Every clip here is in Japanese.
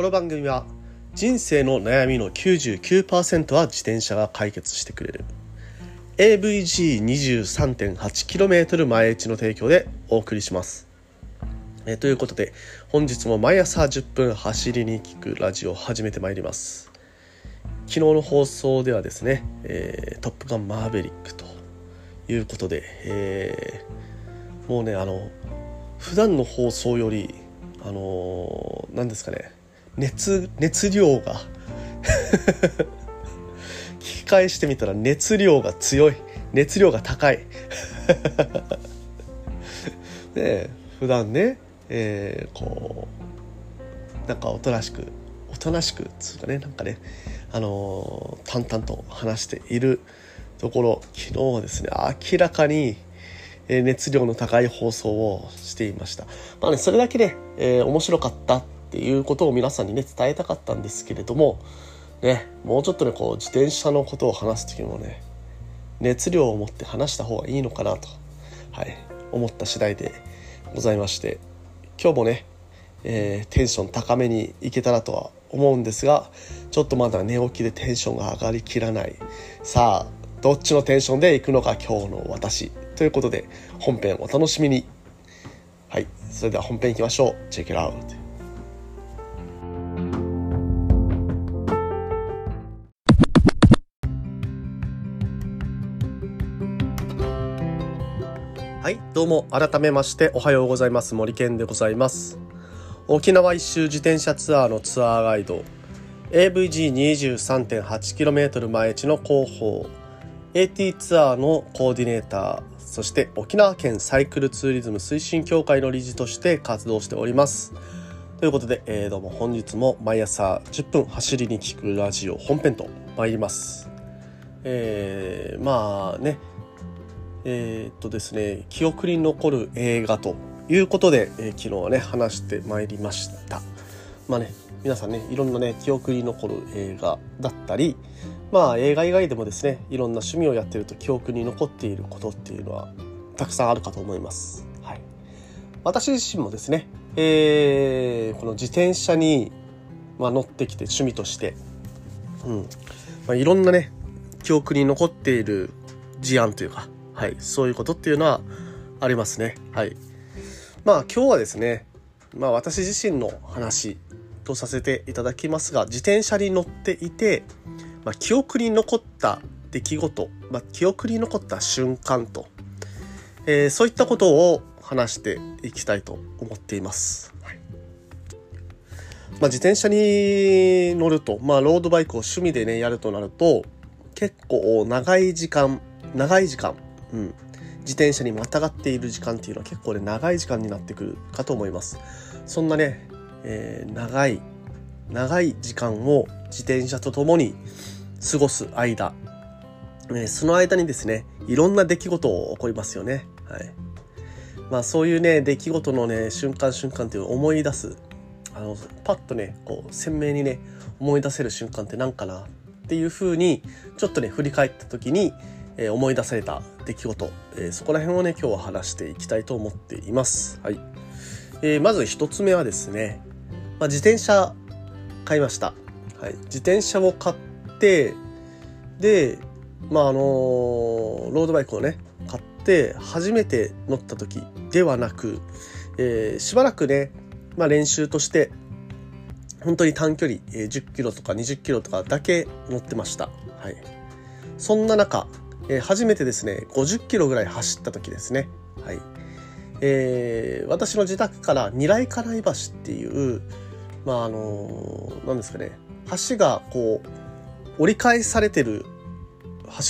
この番組は人生の悩みの99%は自転車が解決してくれる。AVG23.8km 前打ちの提供でお送りします。えということで本日も毎朝10分走りに聞くラジオを始めてまいります。昨日の放送ではですね「えー、トップガンマーベリック」ということで、えー、もうねあの普段の放送よりあの何、ですかね熱熱量が。聞き返してみたら熱量が強い。熱量が高い。で普段ね、えー、こうなんかおとなしくおとなしくつうかねなんかねあのー、淡々と話しているところ昨日はですね明らかに熱量の高い放送をしていました。まあね、それだけで、えー、面白かったっていうことを皆さんにね、伝えたかったんですけれども、ね、もうちょっとね、こう、自転車のことを話す時もね、熱量を持って話した方がいいのかなと、はい、思った次第でございまして、今日もね、えー、テンション高めにいけたらとは思うんですが、ちょっとまだ寝起きでテンションが上がりきらない。さあ、どっちのテンションでいくのか今日の私。ということで、本編お楽しみに。はい。それでは本編いきましょう。チェックアウト。はい、どうも改めましておはようございます森健でございます沖縄一周自転車ツアーのツアーガイド AVG23.8km 前地の広報 AT ツアーのコーディネーターそして沖縄県サイクルツーリズム推進協会の理事として活動しております。ということで、えー、どうも本日も毎朝10分走りに聞くラジオ本編と参ります。えー、まあね、えー、っとですね、記憶に残る映画ということで、えー、昨日はね、話してまいりました。まあね、皆さんね、いろんなね、記憶に残る映画だったり、まあ映画以外でもですねいろんな趣味をやってると記憶に残っていることっていうのはたくさんあるかと思います。はい、私自身もですね、えー、この自転車に、まあ、乗ってきて趣味として、うんまあ、いろんなね記憶に残っている事案というか、はい、そういうことっていうのはありますね。はい、まあ今日はですね、まあ、私自身の話とさせていただきますが自転車に乗っていてまあ、記憶に残った出来事、まあ、記憶に残った瞬間と、えー、そういったことを話していきたいと思っています。まあ、自転車に乗ると、まあ、ロードバイクを趣味でね、やるとなると、結構長い時間、長い時間、うん、自転車にまたがっている時間っていうのは結構ね、長い時間になってくるかと思います。そんなね、えー、長い、長い時間を自転車と共に過ごす間、えその間にですね、いろんな出来事を起こりますよね。はい。まあそういうね、出来事のね、瞬間瞬間っていうのを思い出す。あの、パッとね、こう、鮮明にね、思い出せる瞬間って何かなっていうふうに、ちょっとね、振り返った時に、え、思い出された出来事、えー、そこら辺をね、今日は話していきたいと思っています。はい。えー、まず一つ目はですね、まあ、自転車買いました。はい、自転車を買ってでまああのロードバイクをね買って初めて乗った時ではなく、えー、しばらくね、まあ、練習として本当に短距離、え、10キロとか20キロとかだけ乗ってました。はい、そんな中、えー、初めてですね50キロぐらい走った時ですね。はい。えー、私の自宅から二来金井橋っていうまああの何ですかね。橋がこう折り返されてる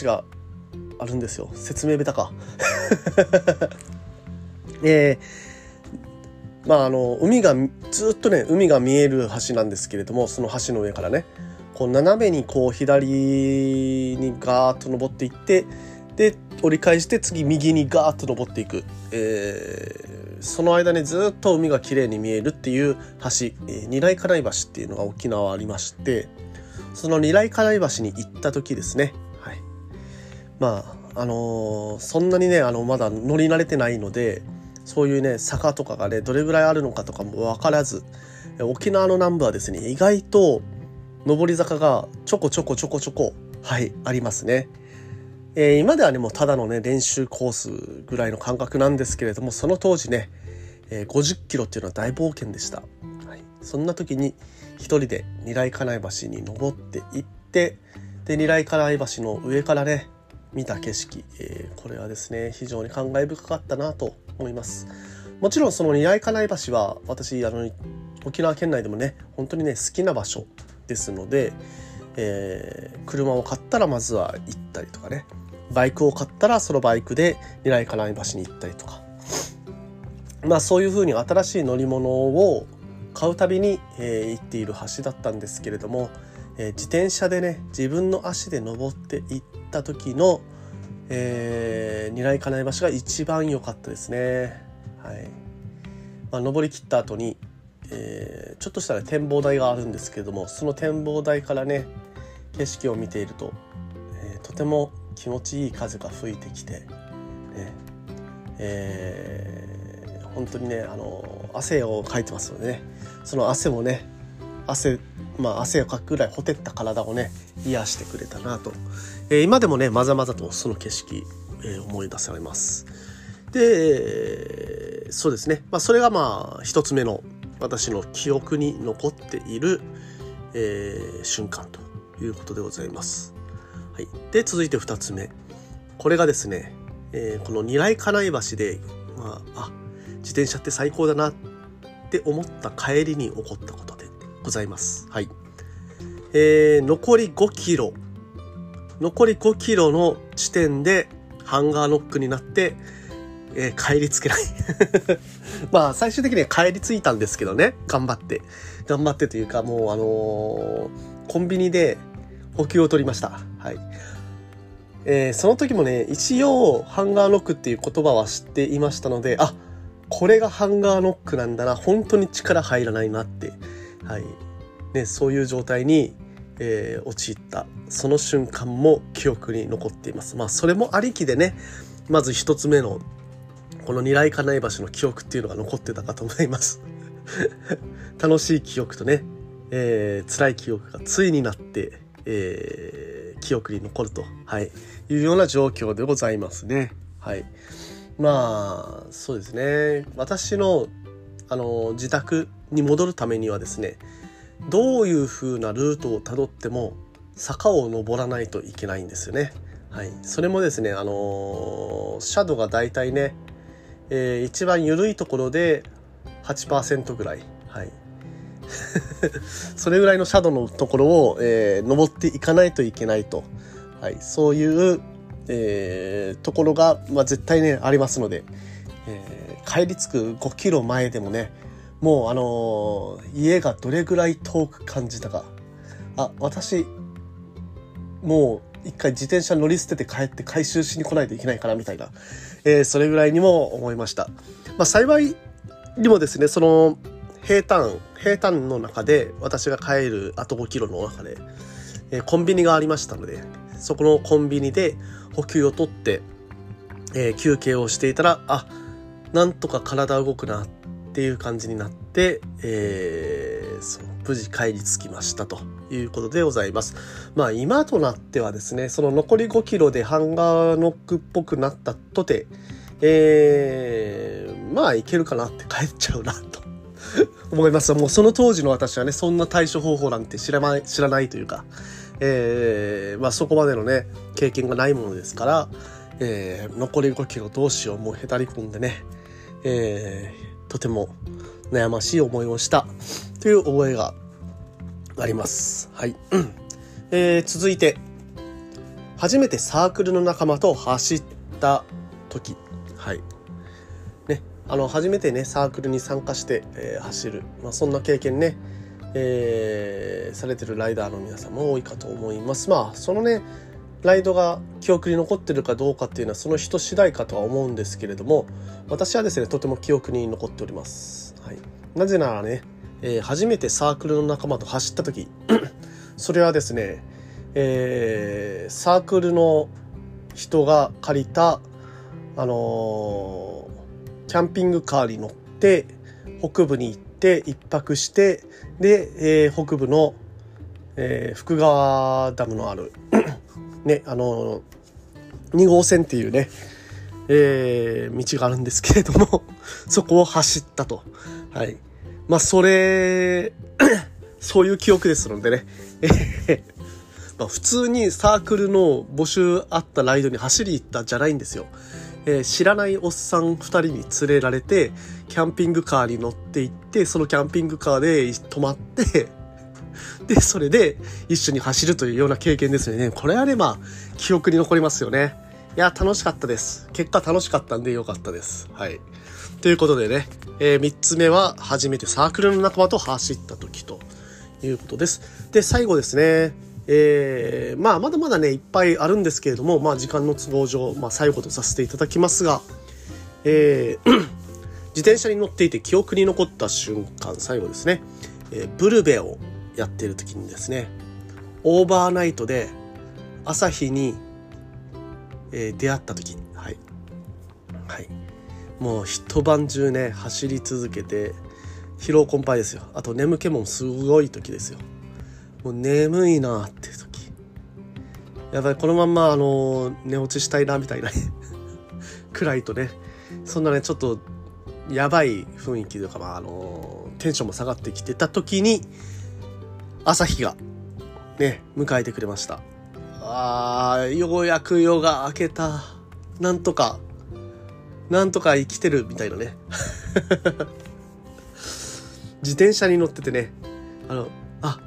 橋があるんですよ。説明下手か。えー、まああの海がずっとね海が見える橋なんですけれどもその橋の上からね。こう斜めにこう左にガーッと登っていってで折り返して次右にガーッと登っていく、えー、その間にずっと海が綺麗に見えるっていう橋、え、二来金井橋っていうのが沖縄ありましてその二来金井橋に行った時ですね、はい、まああのー、そんなにねあのまだ乗り慣れてないのでそういうね坂とかがねどれぐらいあるのかとかも分からず、沖縄の南部はですね、意外と上り坂がちょこちょこちょこちょこ、はい、ありますね。えー、今ではね、もうただのね、練習コースぐらいの感覚なんですけれども、その当時ね、えー、50キロっていうのは大冒険でした。はい、そんな時に一人で二来金井橋に登って行って、で、二来金井橋の上からね、見た景色、えー、これはですね、非常に感慨深かったなと思います。もちろんその二来金井橋は私、あの、沖縄県内でもね、本当にね、好きな場所ですので、えー、車を買ったらまずは行ったりとかね。バイクを買ったらそのバイクで二来金井橋に行ったりとか。まあそういうふうに新しい乗り物を買うたびに、えー、行っている橋だったんですけれども、えー、自転車でね自分の足で登って行った時の、えー、二来金井橋が一番良かったですね。はい。まあ、登りきった後にえー、ちょっとしたら展望台があるんですけれどもその展望台からね景色を見ていると、えー、とても気持ちいい風が吹いてきて、ねえー、本当にねあの汗をかいてますのでねその汗もね汗まあ汗をかくぐらいほてった体をね癒してくれたなと、えー、今でもねまざまざとその景色、えー、思い出されます。でそうですね、まあ、それがまあ一つ目の私の記憶に残っている、えー、瞬間ということでございます。はい、で続いて2つ目これがですね、えー、この二来金井橋で、まあ、あ自転車って最高だなって思った帰りに起こったことでございます。はいえー、残り5キロ残り5キロの地点でハンガーノックになってえー、帰りつけない まあ、最終的には帰り着いたんですけどね。頑張って。頑張ってというか、もうあのー、コンビニで補給を取りました。はい。えー、その時もね、一応、ハンガーノックっていう言葉は知っていましたので、あ、これがハンガーノックなんだな。本当に力入らないなって。はい。ね、そういう状態に、えー、陥った。その瞬間も記憶に残っています。まあ、それもありきでね、まず一つ目のこの二来金井橋の記憶っていうのが残ってたかと思います 楽しい記憶とね、えー、辛い記憶がついになって、えー、記憶に残ると、はい、いうような状況でございますね。はい。まあ、そうですね。私の、あの、自宅に戻るためにはですね、どういう風なルートをたどっても坂を登らないといけないんですよね。はい。それもですね、あのシャドウがだいたいね、えー、一番緩いところで8%ぐらい。はい。それぐらいのシャドウのところを、えー、登っていかないといけないと。はい。そういう、えー、ところが、まあ、絶対ね、ありますので、えー、帰り着く5キロ前でもね、もうあのー、家がどれぐらい遠く感じたか。あ、私、もう一回自転車乗り捨てて帰って回収しに来ないといけないかなみたいな、えー、それぐらいにも思いました。まあ、幸いにもですね、その平坦、平坦の中で私が帰るあと5キロの中で、えー、コンビニがありましたので、そこのコンビニで補給をとって、えー、休憩をしていたら、あ、なんとか体動くなっていう感じになって、えー、そう無事帰り着きましたということでございます。まあ今となってはですね、その残り5キロでハンガーノックっぽくなったとて、えー、まあいけるかなって帰っちゃうなと 思います。もうその当時の私はね、そんな対処方法なんて知らない、知らないというか、えー、まあそこまでのね、経験がないものですから、えー、残り5キロどうしよう、もうへたり込んでね、えー、とても悩ましい思いをしたという覚えがあります。はい。えー、続いて、初めてサークルの仲間と走った時。はい。ね、あの、初めてね、サークルに参加して、えー、走る。まあ、そんな経験ね、えー、されてるライダーの皆さんも多いかと思います。まあ、そのね、ライドが記憶に残ってるかどうかっていうのはその人次第かとは思うんですけれども私はですねとても記憶に残っております、なぜならねえー、初めてサークルの仲間と走った時 それはですね、えー、サークルの人が借りた、あのー、キャンピングカーに乗って北部に行って一泊してで、えー、北部の、えー、福川ダムのある ねあの2号線っていうね、えー、道があるんですけれどもそこを走ったと。はい。まあ、それ そういう記憶ですのでね。まあ、普通にサークルの募集あったライドに走り行ったじゃないんですよ。えー、知らないおっさん2人に連れられて、キャンピングカーに乗って行って、そのキャンピングカーで泊まって、で、それで一緒に走るというような経験ですよね。これはね、まあ、記憶に残りますよね。いや、楽しかったです。結果楽しかったんでよかったです。はい。ということでね、えー、3つ目は初めてサークルの仲間と走った時ということです。で、最後ですね、えー、まあまだまだねいっぱいあるんですけれども、まあ、時間の都合上、まあ、最後とさせていただきますが、えー、自転車に乗っていて記憶に残った瞬間最後ですね、えー、ブルベをやっている時にですねオーバーナイトで朝日に、えー、出会った時。はい、はい、もう一晩中ね走り続けて疲労困憊ですよ。あと眠気もすごい時ですよ。もう眠いなって時。やばいこのまんまあの寝落ちしたいなみたいな 暗いとね。そんなねちょっとやばい雰囲気というかまああのテンションも下がってきてた時に朝日がね迎えてくれました。あーようやく夜が明けた。なんとかなんとか生きてるみたいなね。自転車に乗っててねあのあ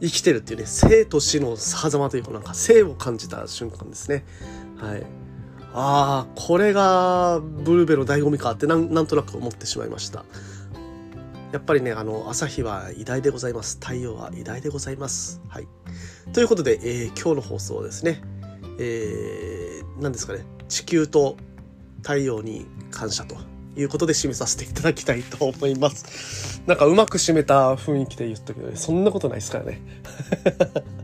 生きてるっていうね生と死の狭間というかなんか生を感じた瞬間ですね。はい。ああこれがブルーベの醍醐味かってなんなんとなく思ってしまいました。やっぱりねあの朝日は偉大でございます太陽は偉大でございますはいということで、えー、今日の放送ですねえー、何ですかね地球と太陽に感謝ということで締めさせていただきたいと思います。なんかうまく締めた雰囲気で言ったけど、ね、そんなことないですからね。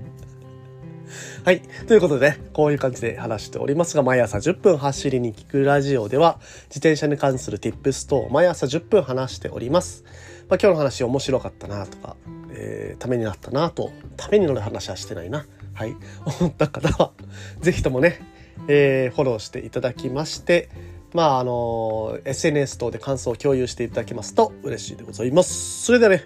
はい。ということでね、こういう感じで話しておりますが、毎朝10分走りに聞くラジオでは、自転車に関する tips と毎朝10分話しております。まあ、今日の話面白かったなとか、えー、ためになったなと、ためになる話はしてないな。はい。思った方は、ぜひともね、えー、フォローしていただきまして、まあ、あの、SNS 等で感想を共有していただけますと嬉しいでございます。それではね、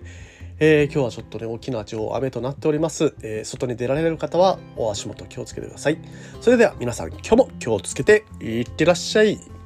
えー、今日はちょっとね、大きな地方雨となっております。えー、外に出られる方はお足元気をつけてください。それでは皆さん今日も気をつけていってらっしゃい。